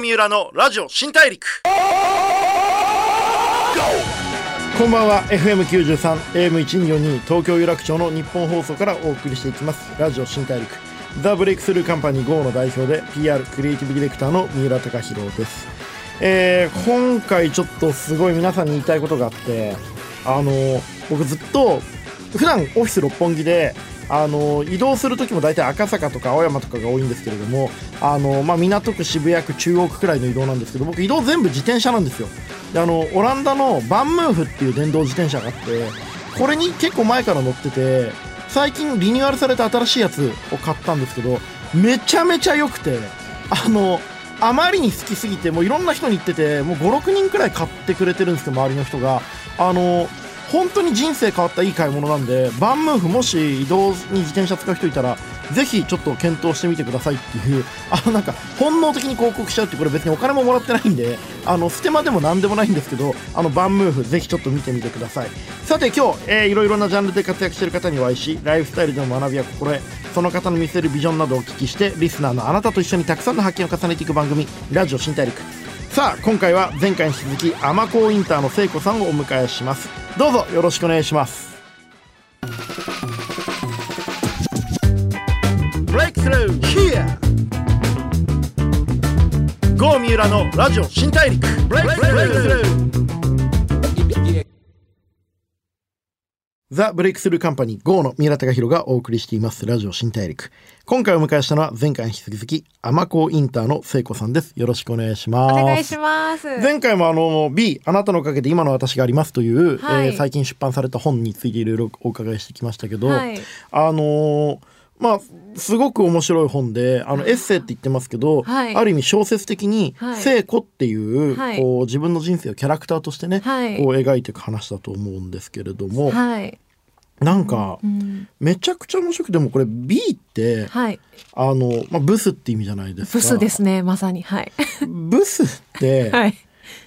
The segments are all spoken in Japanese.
三浦のラジオ新大陸。こんばんは。FM93 AM1242 東京有楽町の日本放送からお送りしていきます。ラジオ新大陸。ザ・ブレイクスルーカンパニー GO の代表で PR クリエイティブディレクターの三浦貴大です、えー今回ちょっとすごい皆さんに言いたいことがあってあの僕ずっと普段オフィス六本木であの移動する時も大体赤坂とか青山とかが多いんですけれどもあの、まあ、港区渋谷区中央区くらいの移動なんですけど僕移動全部自転車なんですよ。であのオランダのバンムーフっていう電動自転車があってこれに結構前から乗ってて最近リニューアルされた新しいやつを買ったんですけどめちゃめちゃ良くてあのあまりに好きすぎてもういろんな人に言っててもう56人くらい買ってくれてるんですけど周りの人が。あの本当に人生変わったいい買い物なんでバンムーフもし移動に自転車使う人いたらぜひちょっと検討してみてくださいっていうあのなんか本能的に広告しちゃうってこれ別にお金ももらってないんであのステマでも何でもないんですけどあのバンムーフぜひちょっと見てみてください。さて今日、えーいろいろなジャンルで活躍してる方にお会いしライフスタイルでの学びや心得その方の見せるビジョンなどをお聞きしてリスナーのあなたと一緒にたくさんの発見を重ねていく番組ラジオ新大陸。さあ今回は前回に引き続きアマコインターの聖子さんをお迎えします。どうぞよろしくお願いします。ブレイクスルー Here GO 三浦のラジオ新大陸。ブレイクスルーザ・ブレイクスルーカンパニー GO の三浦貴大がお送りしています。ラジオ新大陸。今回お迎えしたのは前回に引き続き尼神インターの誠子さんです。よろしくお願いします。お願いします。前回もあの B あなたのおかげで今の私がありますという、はい。えー最近出版された本についていろいろお伺いしてきましたけど、はい。あのーまあすごく面白い本であのエッセイって言ってますけど、はいある意味小説的にはい聖子っていう,、はいこう自分の人生をキャラクターとしてね、はいこう描いていく話だと思うんですけれども、はい。なんかうんめちゃくちゃ面白くてでもこれ B ってはい。あの、まあ、ブスって意味じゃないですか。ブスですね、まさに。はい。ブスって、はい。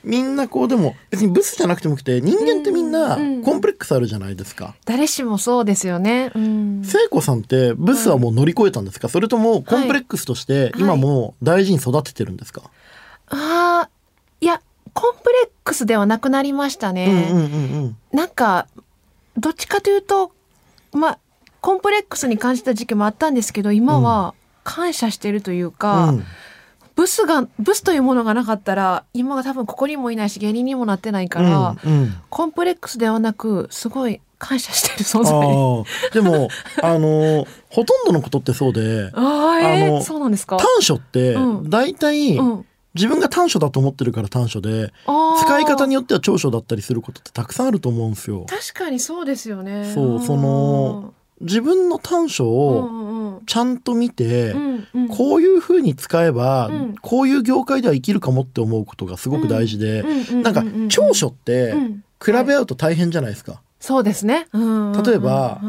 みんなこうでも別にブスじゃなくてもよくて人間ってみんなうんうん。コンプレックスあるじゃないですか。誰しもそうですよね。うん。聖子さんってブスはもう乗り越えたんですか、それともコンプレックスとして今も大事に育ててるんですか、ああ、いや、コンプレックスではなくなりましたうんね。うんうんうん。なんか、どっちかというと、まあ、コンプレックスに感じた時期もあったんですけど、今は感謝してるというか、うんブスが、ブスというものがなかったら、今が多分ここにもいないし、芸人にもなってないから、うんうんコンプレックスではなく、すごい感謝してる存在。でも あのほとんどのことってそうでえー、そうなんですか？短所ってうん大体うん。自分が短所だと思ってるから短所で使い方によっては長所だったりすることってたくさんあると思うんですよ。確かにそうですよね。そうその自分の短所うん、をちゃんと見て、こういう風に使えば、うん。こういう業界では生きるかもって思うことがすごく大事で、なんか長所ってうん。比べ合うと大変じゃないですか。そうですね。例えば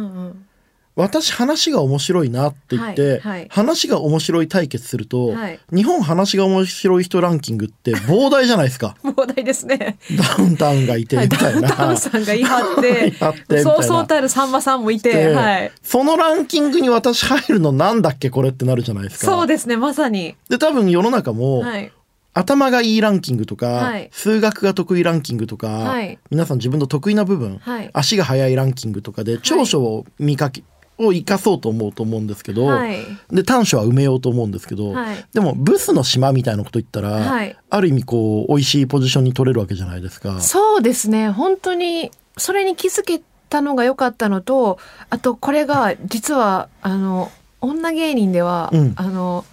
私話が面白いなって言って、はいはい話が面白い対決すると、はい日本話が面白い人ランキングって膨大じゃないですか。膨大ですね。ダウンタウンがいてはい、みたいな。ダウンタウンさんが言い張って、そうそうたるさんまさんもいて。そのランキングに私入るのなんだっけこれってなるじゃないですか。そうですね、まさに。で多分世の中も、はい。頭がいいランキングとか、はい数学が得意ランキングとか、はい皆さん自分の得意な部分、はい足が速いランキングとかで長所を見かけ、を生かそうと思うと思うんですけど、はい。で短所は埋めようと思うんですけど、はい。でもブスの島みたいなこと言ったら、はい。ある意味こう美味しいポジションに取れるわけじゃないですか。そうですね、本当に、それに気づけたのが良かったのと、あと、これが、実は、あの、女芸人では、うん。あの、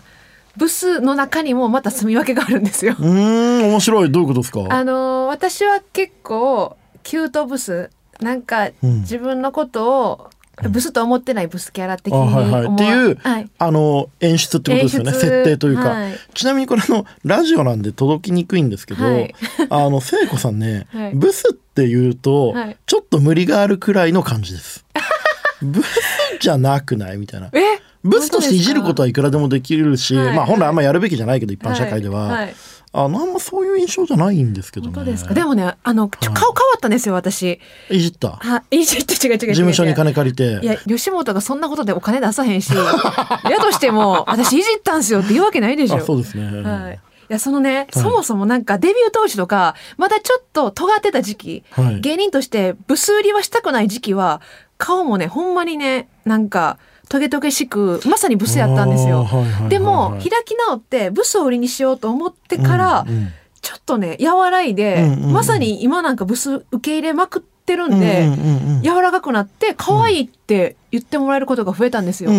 ブスの中にもまた住み分けがあるんですよ。うーん面白い。どういうことですか？あの私は結構キュートブスなんかうん。自分のことをブスと思ってないブスキャラ的にはいはい。っていうはい。あの演出ってことですよね設定というか、はい。ちなみにこれあのラジオなんで届きにくいんですけど、はい。あの聖子さんね、はい。ブスって言うと、はい。ちょっと無理があるくらいの感じです。ブスじゃなくないみたいな。え？ブスとしていじることはいくらでもできるし、はい。まあ本来あんまやるべきじゃないけど一般社会では、あのあんまそういう印象じゃないんですけどね。本当ですか？でもねあのちょ顔変わったんですよ私。いじった？はいいじって違う違う違う違う。事務所に金借りて。いや吉本がそんなことでお金出さへんし やとしても私いじったんすよって言うわけないでしょ。あそうですね。はい、いやそのね、そもそもなんかデビュー当時とかまだちょっと尖ってた時期、はい。芸人としてブス売りはしたくない時期は顔もねほんまにねなんかトゲトゲしくまさにブスやったんですよ。はいはいはいはい。でも開き直ってブスを売りにしようと思ってから、うんうんちょっとね和らいで、うんうんうん。まさに今なんかブス受け入れまくってるんで、うんうんうんうん柔らかくなって可愛いって言ってもらえることが増えたんですよ。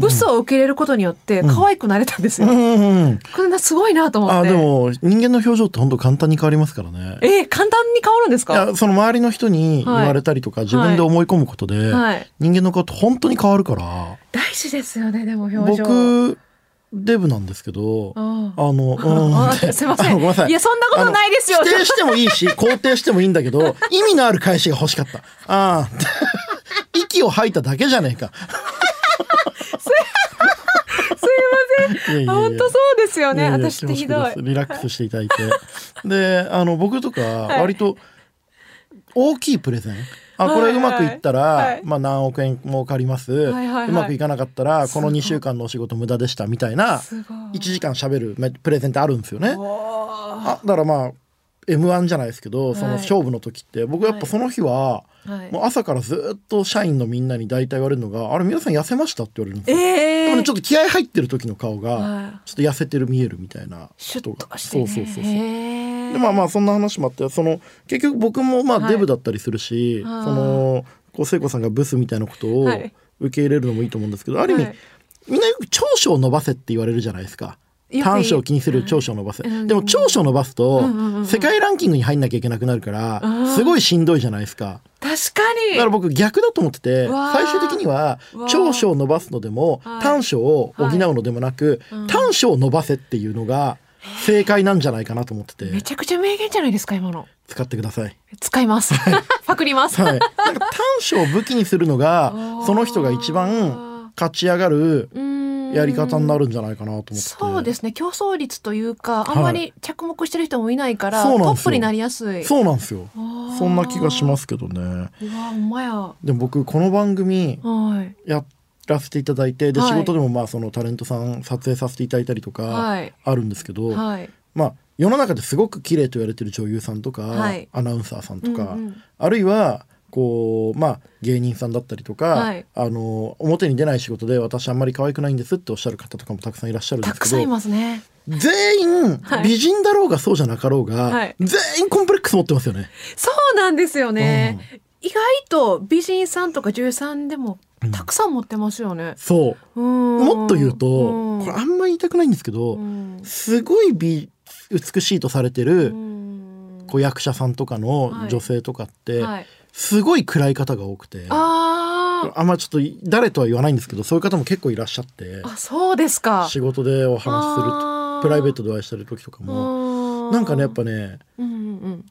ブスを受け入れることによって可愛くなれたんですよ。これなすごいなと思って。あでも人間の表情って本当簡単に変わりますからね。えー簡単に変わるんですいかやその周りの人に言われたりとか、自分で思い込むことで、はい。人間の顔って本当に変わるから大事ですよね、でも表情。僕デブなんですけどああの うんすいません。ごめんなさいいや、そんなことないですよ。否定してもいいし 肯定してもいいんだけど意味のある返しが欲しかったああ 息を吐いただけじゃねえかすいません。本当そうですよね。いやいや私ってひどい。リラックスしていただいてであの僕とか割と大きいプレゼンあこれうまくいったら、はいはいまあ、何億円儲かります、はいはいはいうまくいかなかったらこのすごい2週間のお仕事無駄でしたみたいなすごい。1時間喋るめプレゼンってあるんですよね。あだからまあ m 1じゃないですけどそのはい勝負の時って僕やっぱその日ははいもう朝からずっと社員のみんなに大体言われるのが「あれ皆さん痩せました?」って言われるんですよ。ええでもねちょっと気合入ってる時の顔がはちょっと痩せてる見えるみたいなことが。そうそうそうそう。へーでまあまあそんな話もあってその結局僕もまはい。あデブだったりするし、あー。そのこう聖子さんがブスみたいなことをはい。受け入れるのもいいと思うんですけど、ある意味、はい。みんなよく長所を伸ばせって言われるじゃないですか。短所を気にする長所を伸ばせ、うんでも長所を伸ばすと世界ランキングに入んなきゃいけなくなるからー。すごいしんどいじゃないですか。確かに。だから僕逆だと思ってて最終的には長所を伸ばすのでもはい。短所を補うのでもなくうん。短所を伸ばせっていうのが正解なんじゃないかなと思ってて。めちゃくちゃ名言じゃないですか今の。使ってください。使います。パクります。はい、なんか短所を武器にするのがその人が一番勝ち上がるうん。やり方になるんじゃないかなと思ってて。そうですね。競争率というかあんまり着目してる人もいないから、そうなんですよ。トップになりやすい。そうなんですよ。そんな気がしますけどね。うわほんまや。はでも僕この番組い。やらせていただいてではい。仕事でもまあそのタレントさん撮影させていただいたりとかはい。あるんですけど、はい。まあ世の中ですごく綺麗と言われてる女優さんとか、はい。アナウンサーさんとか、うんうん。あるいはこうまあ芸人さんだったりとか、はい。あの表に出ない仕事で私あんまり可愛くないんですっておっしゃる方とかもたくさんいらっしゃるんですけたくさんいどますね。全員はい。美人だろうがそうじゃなかろうが、はい。全員コンプレックス持ってますよね。そうなんですよね、意外と美人さんとか女優さんでもたくさん持ってますよね、そう。うん。もっと言うと、うん。これあんまり言いたくないんですけど、うん。すごい美美しいとされてる、うん。こう役者さんとかのはい。女性とかって、はい、すごい暗い方が多くてああんまちょっと誰とは言わないんですけどそういう方も結構いらっしゃってーあそうですか。仕事でお話しするとプライベートでお会いしてる時とかもなんかねやっぱねうんうんうん。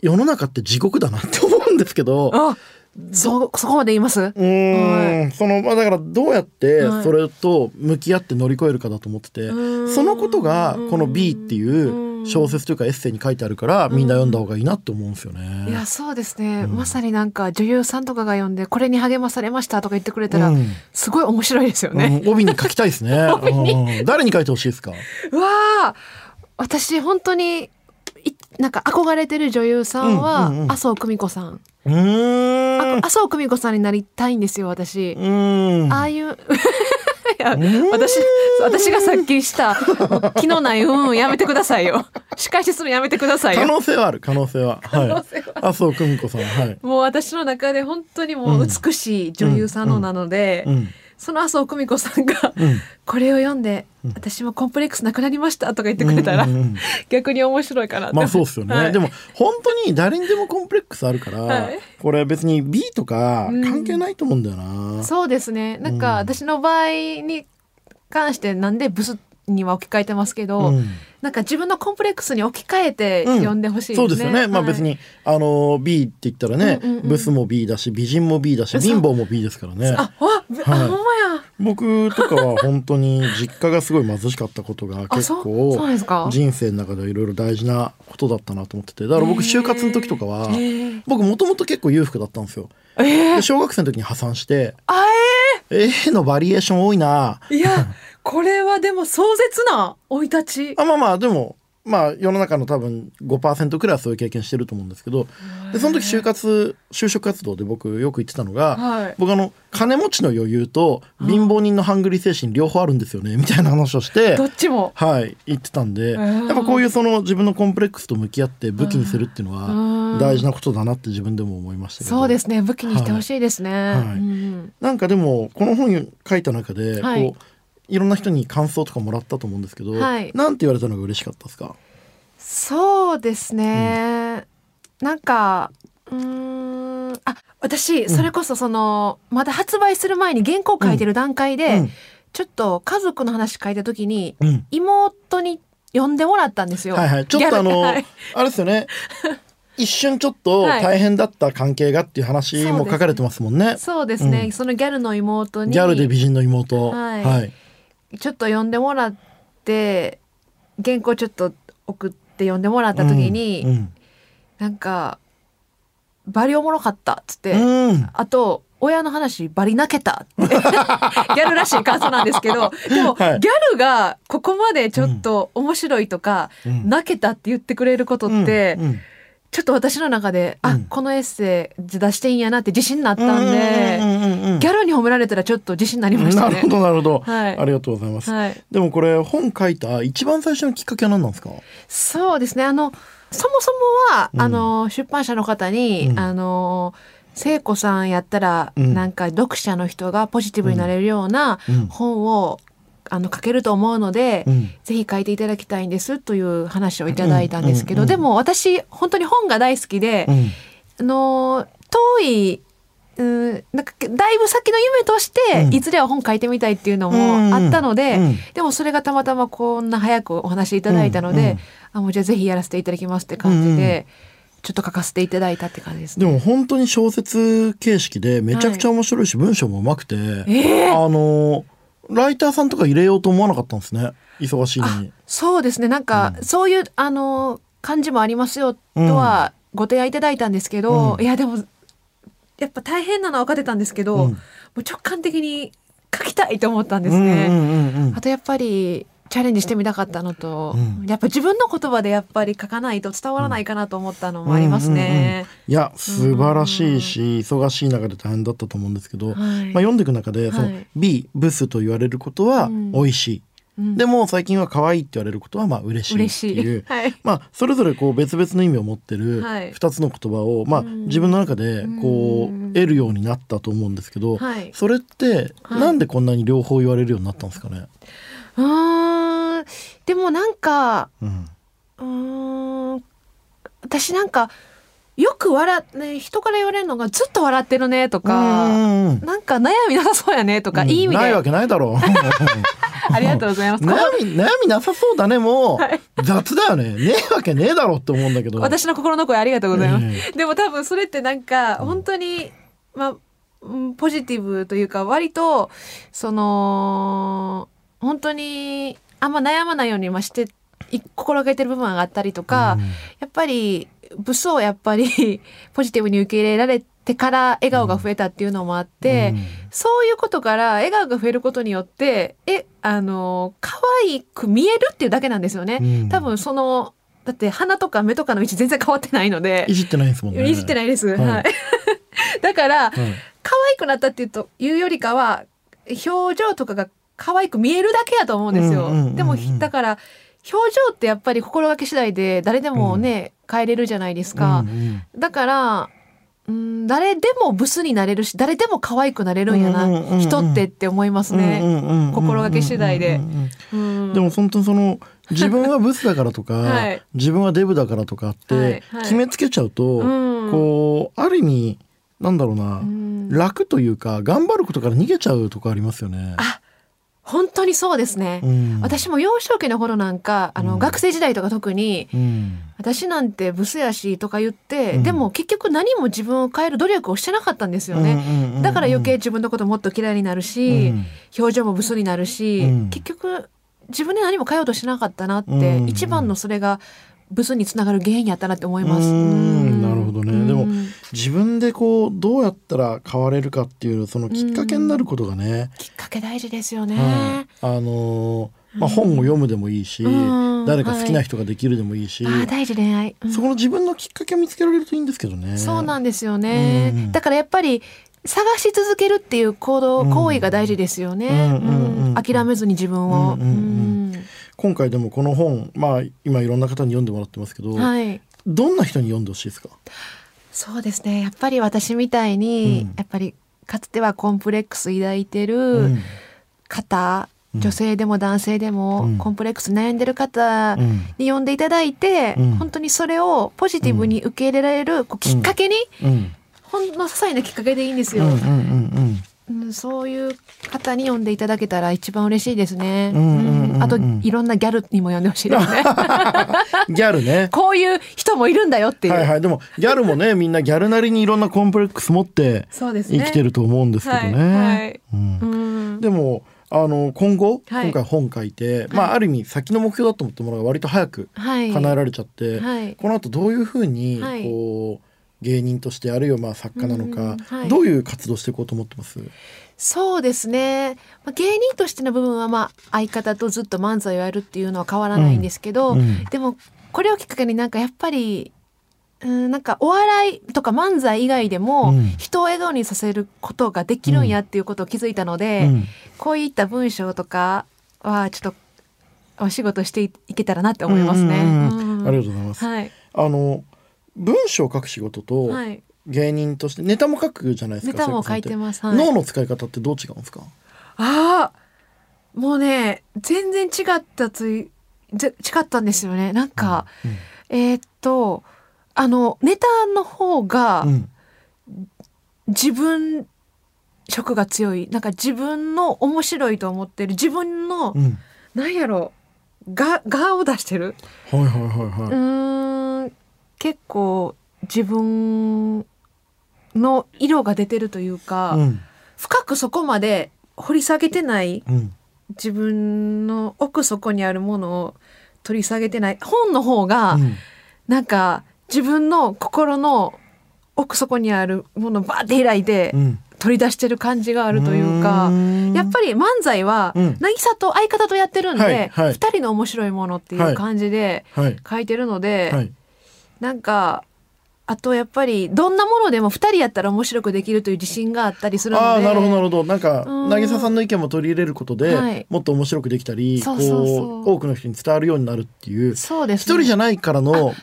世の中って地獄だなって思うんですけどあそそこまで言います？うーん。そのまあだからどうやってはい。それと向き合って乗り越えるかだと思ってて、うん。そのことがこの B っていう小説というかエッセイに書いてあるからみんな読んだ方がいいなって思うんですよね。いやそうですね、うん。まさになんか女優さんとかが読んでこれに励まされましたとか言ってくれたら、うん。すごい面白いですよね。うん。帯に書きたいですね。うん誰に書いてほしいですか？うわあ私本当にいなんか憧れてる女優さんは、うんうんうん。麻生久美子さん、うーん。あ麻生久美子さんになりたいんですよ私。うーん。ああいう いやん私私がさっきした気のないうんやめてくださいよ仕返しするのやめてください可よ能性はある可能性は。はい。麻生久美子さんはい。もう私の中で本当にもう美しい女優さんのなので、うんその麻生久美子さんがうん。これを読んで、私もコンプレックスなくなりましたとか言ってくれたら、うんうんうん逆に面白いかなまあそうですよね、はい。でも本当に誰にでもコンプレックスあるから、はい。これ別に B とか関係ないと思うんだよな、そうですね。なんか私の場合に関してなんでブスには置き換えてますけど、うん。なんか自分のコンプレックスに置き換えてうん読んでほしいですね、そうですよね、まあ別に、あの B って言ったらね、うんうんうん。ブスも B だし美人も B だし貧乏も B ですからね。あはい。ほんまや。僕とかは本当に実家がすごい貧しかったことがあ結構人生の中ではいろいろ大事なことだったなと思ってて。だから僕就活の時とかは、えー。僕もともと結構裕福だったんですよ。えー。で小学生の時に破産してあ A のバリエーション多いな。えーいや これはでも壮絶な生い立ち。あまあまあでもまあ世の中の多分5%くらいはそういう経験してると思うんですけどでその時就活就職活動で僕よく言ってたのが、はい。僕あの金持ちの余裕と貧乏人のハングリー精神両方あるんですよねみたいな話をしてどっちも。はい言ってたんでやー。っぱこういうその自分のコンプレックスと向き合って武器にするっていうのうんは大事なことだなって自分でも思いましたけど。そうですね武器にしてほしいですね、はい。うんなんかでもこの本書いた中でこう、はいい、ろんな人に感想とかもらったと思うんですけど、はい。なんて言われたのが嬉しかったですか？そうですね、なんかうーんあ私それこそその、まだ発売する前に原稿書いてる段階で、うん。ちょっと家族の話書いた時にうん。妹に呼んでもらったんですよ。はいはい。ちょっとあの、あれですよね。一瞬ちょっとはい。大変だった関係がっていう話も書かれてますもんね。そうですね、うん。そのギャルの妹に。ギャルで美人の妹。はい。はい。ちょっと呼んでもらって原稿ちょっと送って呼んでもらった時に、うんなんか「バリおもろかった」っつって、うん。うんあと親の話バリ泣けたって ギャルらしい感想なんですけどでも、はい。ギャルがここまでちょっと面白いとか、うん。泣けたって言ってくれることって、うんうんちょっと私の中で、あうん。このエッセイ出していいんやなって自信になったんで、うんうんうんうんギャルに褒められたらちょっと自信になりましたね。なるほ。どなるほど、はい。ありがとうございます、はい、でもこれ本書いた一番最初のきっかけは何なんですか？そうですね。あのそもそもは、うん。あの出版社の方に、うん。あの聖子さんやったら、うん。なんか読者の人がポジティブになれるようなうん。本を、あの書けると思うので、うん。ぜひ書いていただきたいんですという話をいただいたんですけど、うんうんうん。でも私本当に本が大好きで、うん。あの遠いうんなんかだいぶ先の夢として、うん。いずれは本書いてみたいっていうのもあったので、うん。でもそれがたまたまこんな早くお話いただいたので、うんうんあもうじゃあぜひやらせていただきますって感じで、ちょっと書かせていただいたって感じですね。でも本当に小説形式でめちゃくちゃ面白いし、文章もうまくて、えー。あのライターさんとか入れようと思わなかったんですね忙しいのに。そうですねなんか、うんそういうあの感じもありますよとはご提案いただいたんですけど、うんいやでもやっぱ大変なのは分かってたんですけど、うんもう直感的に書きたいと思ったんですね。うんうんうんうんあとやっぱりチャレンジしてみたかったのと、うん。やっぱ自分の言葉でやっぱり書かないと伝わらないかなと思ったのもありますね。いや素晴らしいし忙しい中で大変だったと思うんですけど、はい。まあ、読んでいく中でその、はい B ブスと言われることはうん。美味しい、うん。でも最近は可愛いって言われることはまあ嬉しいっていう。い。はい。まあ、それぞれこう別々の意味を持ってるはい。2つの言葉を、まあ、うん自分の中でこうん。う得るようになったと思うんですけど、はい。それってはい。なんでこんなに両方言われるようになったんですかね、うーんでもなんかうん。うーん私なんかよく笑っね人から言われるのがずっと笑ってるねとか。うんなんか悩みなさそうやねとか、いい意味で。ないわけないだろ。う ありがとうございます。悩み悩みなさそうだねもう、はい。雑だよね。ねえわけねえだろって思うんだけど。私の心の声ありがとうございます。えでも多分それってなんか本当に、まあうんポジティブというか割とその本当にあんま悩まないようにましてい心がけてる部分があったりとか、うん。やっぱりブスをやっぱり ポジティブに受け入れられてから笑顔が増えたっていうのもあって、そういうことから笑顔が増えることによってえあの可愛く見えるっていうだけなんですよね。うん。多分そのだって鼻とか目とかの位置全然変わってないので。いじってないんですもんね。いじってないです。はい。はい。だからはい。可愛くなったっていうというよりかは表情とかが可愛く見えるだけやと思うんですよ。うんうんうんうんでもだから表情ってやっぱり心がけ次第で誰でもね、変えれるじゃないですか。うんだから。うん、誰でもブスになれるし誰でも可愛くなれるんやな、うんうんうんうん人ってって思いますうんね。うんうんうん心がけ次第でうんうんうんうんでも本当にその自分はブスだからとか、はい自分はデブだからとかってはいはい決めつけちゃうと、うんこうある意味なんだろうな、うん楽というか頑張ることから逃げちゃうとこありますよね。あ本当にそうですね。うん。私も幼少期の頃なんかあの、うん。学生時代とか特にうん。私なんてブスやしとか言って、うん。でも結局何も自分を変える努力をしてなかったんですよね。だから余計自分のこともっと嫌いになるし、うん。表情もブスになるし、うん。結局自分で何も変えようとしなかったなって、うん。一番のそれがブスにつながる原因やったなって思います。うんうん。なるほどね。でも自分でこうどうやったら変われるかっていうそのきっかけになることがね、きっかけ大事ですよね。はい。あのーまあ、本を読むでもいいし、うん。誰か好きな人ができるでもいいし、あー大事恋愛、うん。そこの自分のきっかけを見つけられるといいんですけどね。そうなんですよね、うんだからやっぱり探し続けるっていう行動、うん。行為が大事ですよね、うんうんうんうん。諦めずに自分を、うんうん。うん今回でもこの本まあ今いろんな方に読んでもらってますけど、うんはい。どんな人に読んでほしいですか？そうですね。やっぱり私みたいに、うん。やっぱりかつてはコンプレックス抱いてうるん。方、うん。女性でも男性でも、うん。コンプレックス悩んでる方うん。に読んでいただいて、うん。本当にそれをポジティブに受け入れられるこうきっかけに、うん。ほんの些細なきっかけでいいんですよ、うんうんうんうんそういう方に読んでいただけたら一番嬉しいですね。あといろんなギャルにも読んでほしいですね。うん。ギャルね。こういう人もいるんだよっていう。はいはいでもギャルもねみんなギャルなりにいろんなコンプレックス持って。生きてると思うんですけどね。でもあの今後、はい今回本書いて、まあある意味先の目標だと思ったものが割と早くはい。叶えられちゃって、はい。この後どういうふうにはいこう、芸人としてあるいはまあ作家なのか、うんはいどういう活動していこうと思ってます、そうですね。まあ芸人としての部分はまあ相方とずっと漫才をやるっていうのは変わらないんですけど、うんでもこれをきっかけになんかやっぱり。うん、なんかお笑いとか漫才以外でもうん人を笑顔にさせることができるんやっていうことを気づいたので、うんこういった文章とかはちょっとお仕事していけたらなって思いますね。うんうんうんうんありがとうございます。はい。あの文章を書く仕事とはい。芸人としてネタも書くじゃないですか。ネタも書いてまます。はい、脳の使い方ってどう違うんですか？ああ、もうね、全然違ったつい、ぜ違ったんですよね。なんか、えーっと、あの、ネタの方がうんうん自分色が強い。なんか自分の面白いと思ってる。自分の、うんなんやろ、が、がを出してる。はいはいはいうはい。ーん結構自分の色が出てるというか、うん。深くそこまで掘り下げてないうん。自分の奥底にあるものを取り下げてない。本の方が、うん。なんか自分の心の奥底にあるものをバーって開いてうん。取り出してる感じがあるというか、やっぱり漫才はうん。渚と相方とやってるんで、はいはい。二人の面白いものっていう感じで書いてるので、はいなんかあとやっぱりどんなものでも二人やったら面白くできるという自信があったりするのでああなるほどなるほど。なんかうん。渚さんの意見も取り入れることで、はい。もっと面白くできたりこう多くの人に伝わるようになるっていう一そうです、ね、人じゃないからの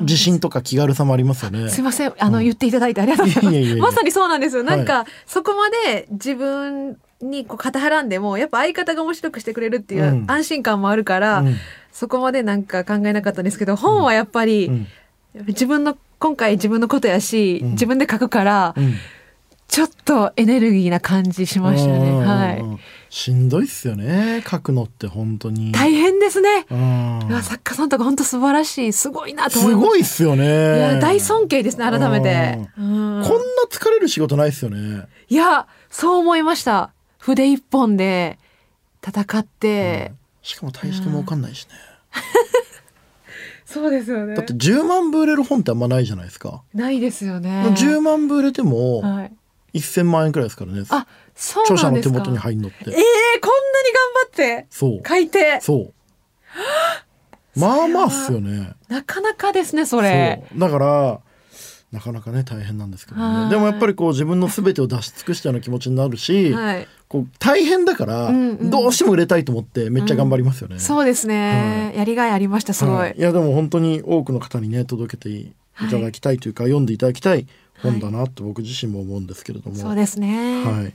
自信とか気軽さもありますよね。すいませんあの、うん。言っていただいてありがとうございます。いやまさにそうなんですよ。なんか、はそこまで自分にこう肩はらんでもやっぱ相方が面白くしてくれるっていううん。安心感もあるから、うん。そこまでなんか考えなかったんですけど本はやっぱり、うん自分の今回自分のことやし、うん。自分で書くから、うん。ちょっとエネルギーな感じしましたね。うん。はい。しんどいっすよね書くのって本当に。大変ですね。作家さんとか本当素晴らしい。すごいなと思すいましごいっすよね。たいや大尊敬ですね改めて、うん。こんな疲れる仕事ないっすよね。いやそう思いました。筆一本で戦って、しかも大して儲かんないしね。そうですよねだって10万部売れる本ってあんまないじゃないですか。ないですよね10万部売れてもはい、1000万円くらいですからね。あそう著者なんですかの手元に入んのって。えー、こんなに頑張ってそう。書いてそう。まあまあっすよね。なかなかですねそれそうだからなかなかね大変なんですけどはい。ねでもやっぱりこう自分の全てを出し尽くしたような気持ちになるし、はい。こう大変だから、うんうん。どうしても売れたいと思ってめっちゃ頑張りますよね。そうですね、やりがいありましたすごい、はい。いやでも本当に多くの方にね届けていただきたいというか、読んでいただきたい本だなと僕自身も思うんですけれども、そうですね、はい、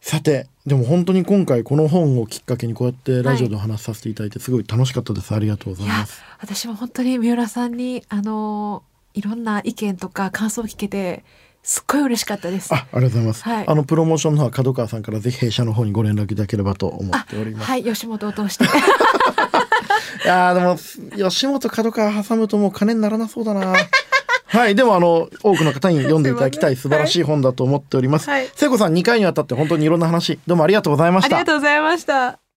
さてでも本当に今回この本をきっかけにこうやってラジオでお話しさせていただいてすごい楽しかったです。ありがとうございいやます。私も本当に三浦さんにあのいろんな意見とか感想を聞けてすっごい嬉しかったです。あ、ありがとうございます。はいあのプロモーションの方は角川さんからぜひ弊社の方にご連絡いただければと思っております。はい吉本を通して いやーでも吉本角川挟むともう金にならなそうだな。はい、でもあの多くの方に読んでいただきたい素晴らしい本だと思っております。はい聖子さん2回にわたって本当にいろんな話どうもありがとうございまありした。がとうございました。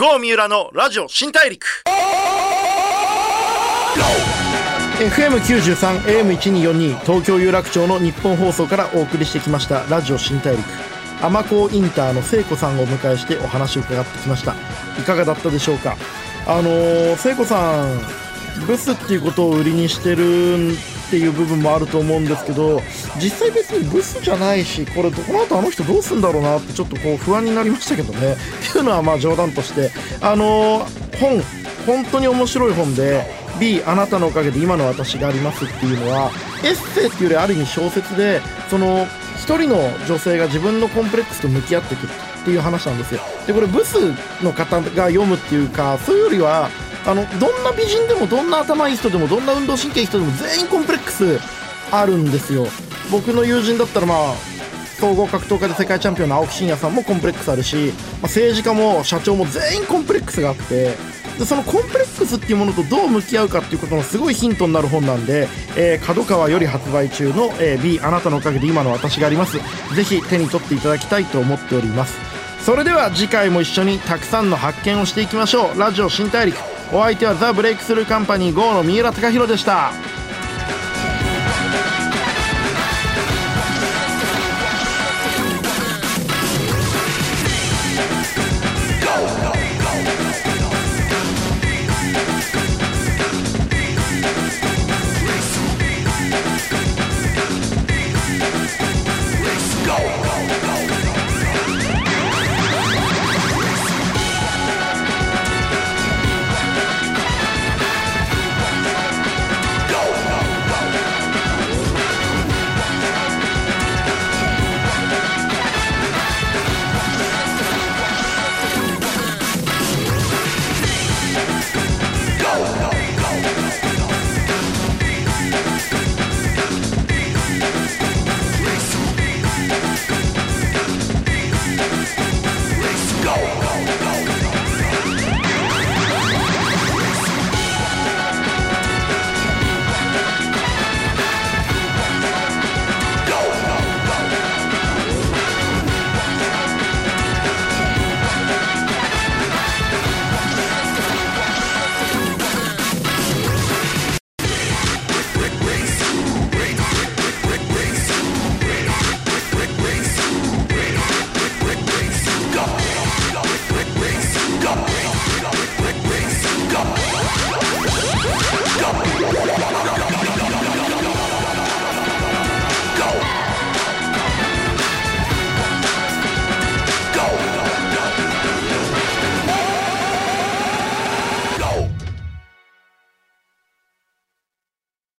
郷三浦のラジオ新大陸。FM93 AM1242 東京有楽町の日本放送からお送りしてきましたラジオ新大陸。尼子インターの聖子さんをお迎えしてお話を伺ってきました。いかがだったでしょうか？あのー聖子さんブスっていうことを売りにしてるっていう部分もあると思うんですけど実際別にブスじゃないしこれこの後あの人どうすんだろうなってちょっとこう不安になりましたけどね。っていうのはまあ冗談として。あのー本本当に面白い本で B あなたのおかげで今の私がありますっていうのはエッセイっていうよりある意味小説でその一人の女性が自分のコンプレックスと向き合っていくっていう話なんですよ。でこれブスの方が読むっていうかそういうよりはあのどんな美人でもどんな頭いい人でもどんな運動神経いい人でも全員コンプレックスあるんですよ。僕の友人だったらまあ総合格闘家で世界チャンピオンの青木真也さんもコンプレックスあるし、まあ、政治家も社長も全員コンプレックスがあってでそのコンプレックスっていうものとどう向き合うかっていうことのすごいヒントになる本なんで、えー角川より発売中の、えー B あなたのおかげで今の私があります。ぜひ手に取っていただきたいと思っております。それでは次回も一緒にたくさんの発見をしていきましょう。ラジオ新大陸。お相手はザ・ブレイクスルーカンパニー GO の三浦貴大でした。